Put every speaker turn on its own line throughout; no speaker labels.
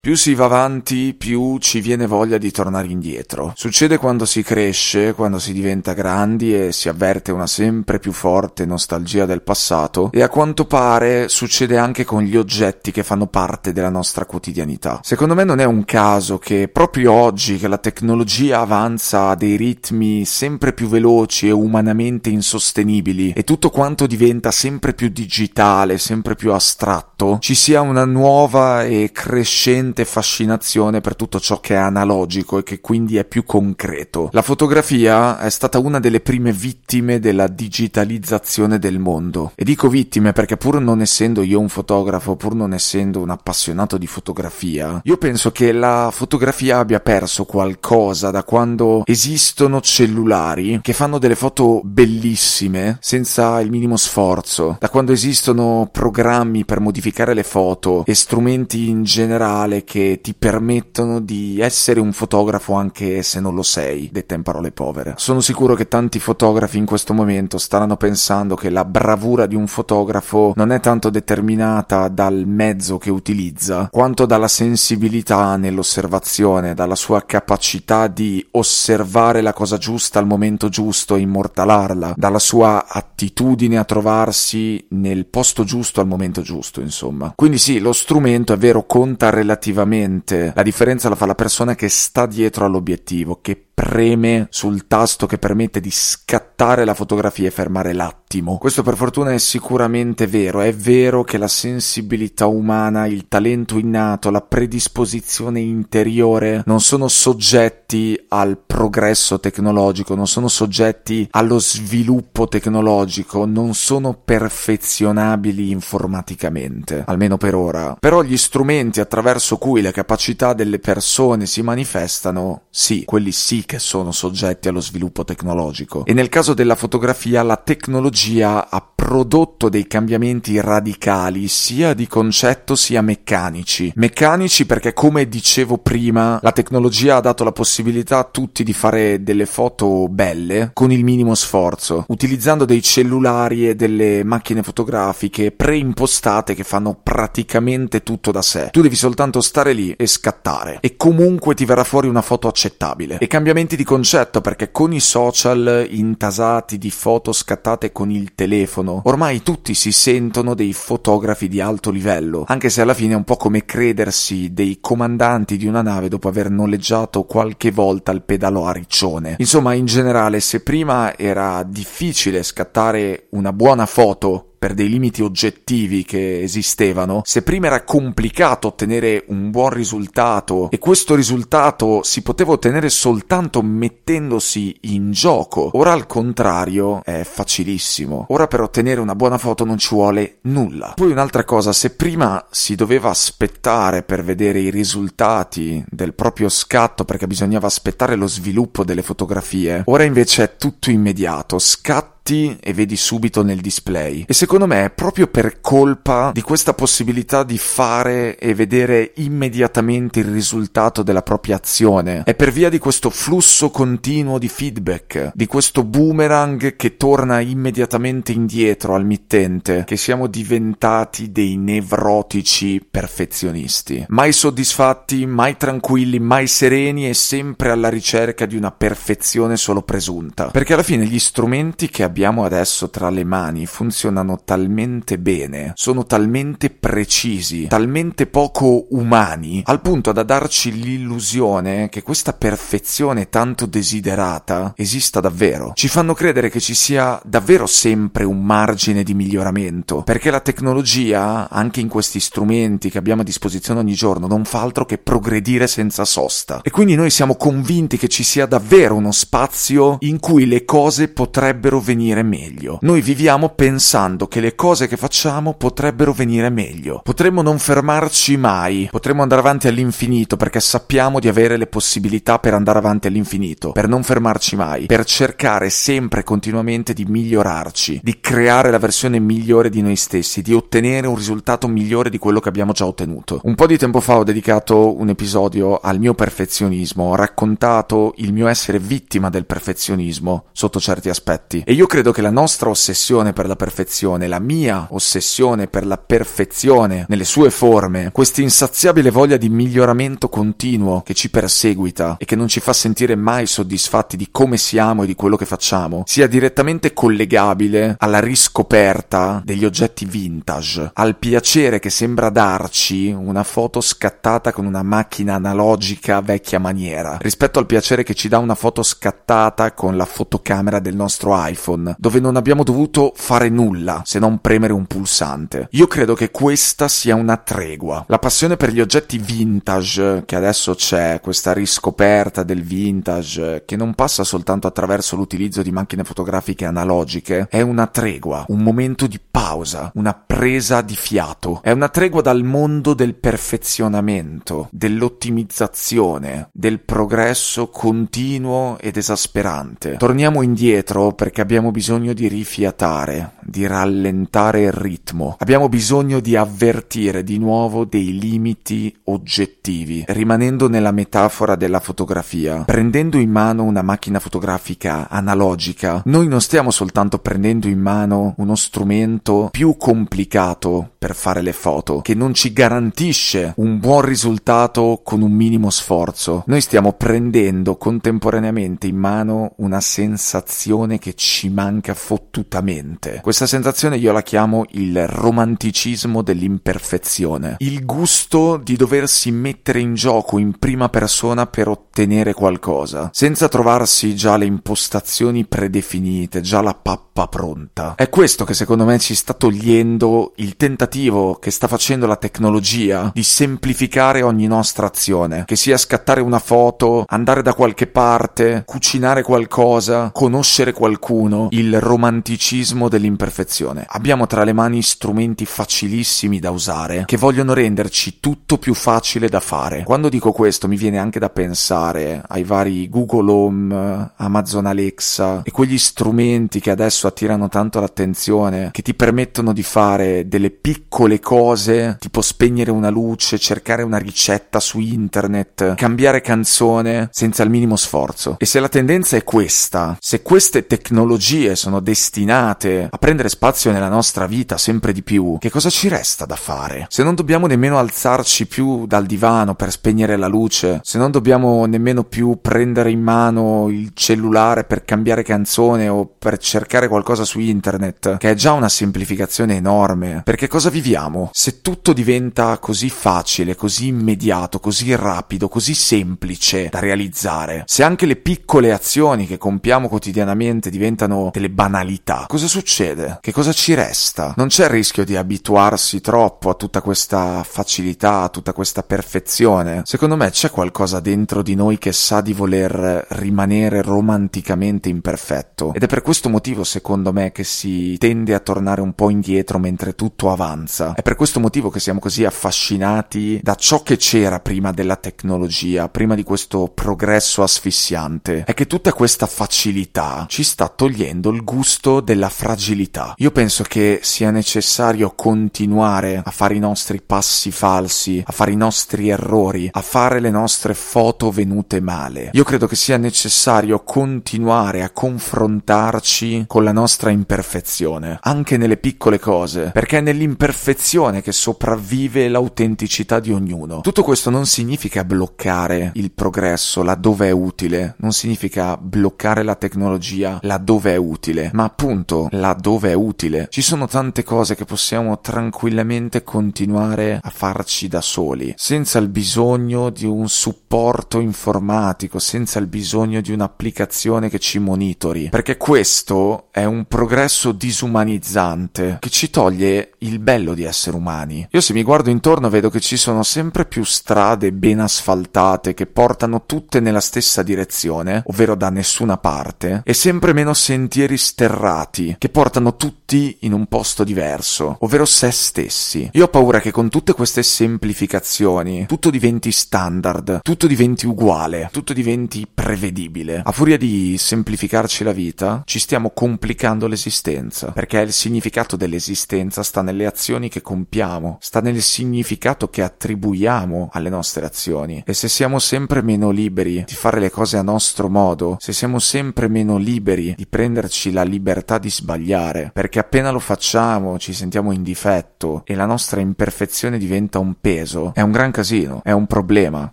Più si va avanti, più ci viene voglia di tornare indietro. Succede quando si cresce, quando si diventa grandi e si avverte una sempre più forte nostalgia del passato e a quanto pare succede anche con gli oggetti che fanno parte della nostra quotidianità. Secondo me non è un caso che proprio oggi che la tecnologia avanza a dei ritmi sempre più veloci e umanamente insostenibili e tutto quanto diventa sempre più digitale, sempre più astratto, ci sia una nuova e crescente fascinazione per tutto ciò che è analogico e che quindi è più concreto. La fotografia è stata una delle prime vittime della digitalizzazione del mondo. E dico vittime perché pur non essendo io un fotografo, pur non essendo un appassionato di fotografia, io penso che la fotografia abbia perso qualcosa da quando esistono cellulari che fanno delle foto bellissime senza il minimo sforzo, da quando esistono programmi per modificare le foto e strumenti in generale che ti permettono di essere un fotografo anche se non lo sei, detta in parole povere. Sono sicuro che tanti fotografi in questo momento staranno pensando che la bravura di un fotografo non è tanto determinata dal mezzo che utilizza, quanto dalla sensibilità nell'osservazione, dalla sua capacità di osservare la cosa giusta al momento giusto e immortalarla, dalla sua attitudine a trovarsi nel posto giusto al momento giusto, insomma. Quindi sì, lo strumento è vero conta relativamente, la differenza la fa la persona che sta dietro all'obiettivo, che preme sul tasto che permette di scattare la fotografia e fermare l'attimo. Questo per fortuna è sicuramente vero, è vero che la sensibilità umana, il talento innato, la predisposizione interiore non sono soggetti al progresso tecnologico, non sono soggetti allo sviluppo tecnologico, non sono perfezionabili informaticamente, almeno per ora. Però gli strumenti attraverso cui le capacità delle persone si manifestano, sì, quelli sì che sono soggetti allo sviluppo tecnologico. E nel caso della fotografia la tecnologia ha prodotto dei cambiamenti radicali sia di concetto sia meccanici. Meccanici perché come dicevo prima la tecnologia ha dato la possibilità a tutti di fare delle foto belle con il minimo sforzo, utilizzando dei cellulari e delle macchine fotografiche preimpostate che fanno praticamente tutto da sé. Tu devi soltanto stare lì e scattare e comunque ti verrà fuori una foto accettabile. E cambiamenti di concetto perché con i social intasati di foto scattate con il telefono, ormai tutti si sentono dei fotografi di alto livello, anche se alla fine è un po' come credersi dei comandanti di una nave dopo aver noleggiato qualche volta il pedalo a riccione. Insomma, in generale, se prima era difficile scattare una buona foto per dei limiti oggettivi che esistevano, se prima era complicato ottenere un buon risultato e questo risultato si poteva ottenere soltanto mettendosi in gioco, ora al contrario è facilissimo. Ora per ottenere una buona foto non ci vuole nulla. Poi un'altra cosa, se prima si doveva aspettare per vedere i risultati del proprio scatto perché bisognava aspettare lo sviluppo delle fotografie, ora invece è tutto immediato, scatto e vedi subito nel display. E secondo me è proprio per colpa di questa possibilità di fare e vedere immediatamente il risultato della propria azione. È per via di questo flusso continuo di feedback, di questo boomerang che torna immediatamente indietro al mittente, che siamo diventati dei nevrotici perfezionisti. Mai soddisfatti, mai tranquilli, mai sereni e sempre alla ricerca di una perfezione solo presunta. Perché alla fine gli strumenti che abbiamo abbiamo adesso tra le mani funzionano talmente bene, sono talmente precisi, talmente poco umani, al punto da darci l'illusione che questa perfezione tanto desiderata esista davvero. Ci fanno credere che ci sia davvero sempre un margine di miglioramento, perché la tecnologia, anche in questi strumenti che abbiamo a disposizione ogni giorno, non fa altro che progredire senza sosta. E quindi noi siamo convinti che ci sia davvero uno spazio in cui le cose potrebbero venire venire meglio. Noi viviamo pensando che le cose che facciamo potrebbero venire meglio. Potremmo non fermarci mai, potremmo andare avanti all'infinito perché sappiamo di avere le possibilità per andare avanti all'infinito, per non fermarci mai, per cercare sempre e continuamente di migliorarci, di creare la versione migliore di noi stessi, di ottenere un risultato migliore di quello che abbiamo già ottenuto. Un po' di tempo fa ho dedicato un episodio al mio perfezionismo, ho raccontato il mio essere vittima del perfezionismo sotto certi aspetti e io credo che la nostra ossessione per la perfezione, la mia ossessione per la perfezione nelle sue forme, questa insaziabile voglia di miglioramento continuo che ci perseguita e che non ci fa sentire mai soddisfatti di come siamo e di quello che facciamo, sia direttamente collegabile alla riscoperta degli oggetti vintage, al piacere che sembra darci una foto scattata con una macchina analogica vecchia maniera, rispetto al piacere che ci dà una foto scattata con la fotocamera del nostro iPhone, dove non abbiamo dovuto fare nulla se non premere un pulsante. Io credo che questa sia una tregua. La passione per gli oggetti vintage che adesso c'è, questa riscoperta del vintage che non passa soltanto attraverso l'utilizzo di macchine fotografiche analogiche, è una tregua, un momento di pausa, una presa di fiato. È una tregua dal mondo del perfezionamento, dell'ottimizzazione, del progresso continuo ed esasperante. Torniamo indietro perché abbiamo bisogno di rifiatare, di rallentare il ritmo. Abbiamo bisogno di avvertire di nuovo dei limiti oggettivi, rimanendo nella metafora della fotografia. Prendendo in mano una macchina fotografica analogica, noi non stiamo soltanto prendendo in mano uno strumento più complicato per fare le foto, che non ci garantisce un buon risultato con un minimo sforzo. Noi stiamo prendendo contemporaneamente in mano una sensazione che ci manca fottutamente. Questa sensazione io la chiamo il romanticismo dell'imperfezione, il gusto di doversi mettere in gioco in prima persona per ottenere qualcosa, senza trovarsi già le impostazioni predefinite, già la pappa pronta. È questo che secondo me ci sta togliendo il tentativo che sta facendo la tecnologia di semplificare ogni nostra azione, che sia scattare una foto, andare da qualche parte, cucinare qualcosa, conoscere qualcuno, il romanticismo dell'imperfezione. Abbiamo tra le mani strumenti facilissimi da usare che vogliono renderci tutto più facile da fare. Quando dico questo mi viene anche da pensare ai vari Google Home, Amazon Alexa e quegli strumenti che adesso attirano tanto l'attenzione, che ti permettono di fare delle piccole cose, tipo spegnere una luce, cercare una ricetta su internet, cambiare canzone senza il minimo sforzo. E se la tendenza è questa, se queste tecnologie sono destinate a prendere spazio nella nostra vita sempre di più, che cosa ci resta da fare? Se non dobbiamo nemmeno alzarci più dal divano per spegnere la luce, se non dobbiamo nemmeno più prendere in mano il cellulare per cambiare canzone o per cercare qualcosa su internet, che è già una semplificazione enorme, perché cosa viviamo? Se tutto diventa così facile, così immediato, così rapido, così semplice da realizzare, se anche le piccole azioni che compiamo quotidianamente diventano delle banalità, cosa succede? Che cosa ci resta? Non c'è il rischio di abituarsi troppo a tutta questa facilità, a tutta questa perfezione. Secondo me c'è qualcosa dentro di noi che sa di voler rimanere romanticamente imperfetto. Ed è per questo motivo, secondo me, che si tende a tornare un po' indietro mentre tutto avanza. È per questo motivo che siamo così affascinati da ciò che c'era prima della tecnologia, prima di questo progresso asfissiante. È che tutta questa facilità ci sta togliendo il gusto della fragilità. Io penso che sia necessario continuare a fare i nostri passi falsi, a fare i nostri errori, a fare le nostre foto venute male. Io credo che sia necessario continuare a confrontarci con la nostra imperfezione, anche nelle piccole cose, perché è nell'imperfezione che sopravvive l'autenticità di ognuno. Tutto questo non significa bloccare il progresso laddove è utile, non significa bloccare la tecnologia laddove è utile, ma appunto laddove è utile. Ci sono tante cose che possiamo tranquillamente continuare a farci da soli, senza il bisogno di un supporto informatico, senza il bisogno di un'applicazione che ci monitori, perché questo è un progresso disumanizzante che ci toglie il bello di essere umani. Io se mi guardo intorno vedo che ci sono sempre più strade ben asfaltate che portano tutte nella stessa direzione, ovvero da nessuna parte, e sempre meno sentieri sentieri sterrati che portano tutti in un posto diverso, ovvero se stessi. Io ho paura che con tutte queste semplificazioni tutto diventi standard, tutto diventi uguale, tutto diventi prevedibile. A furia di semplificarci la vita, ci stiamo complicando l'esistenza, perché il significato dell'esistenza sta nelle azioni che compiamo, sta nel significato che attribuiamo alle nostre azioni. E se siamo sempre meno liberi di fare le cose a nostro modo, se siamo sempre meno liberi di prenderci la libertà di sbagliare, perché appena lo facciamo ci sentiamo in difetto e la nostra imperfezione diventa un peso, è un gran casino, è un problema.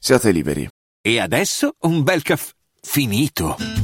Siate liberi.
E adesso un bel caffè finito.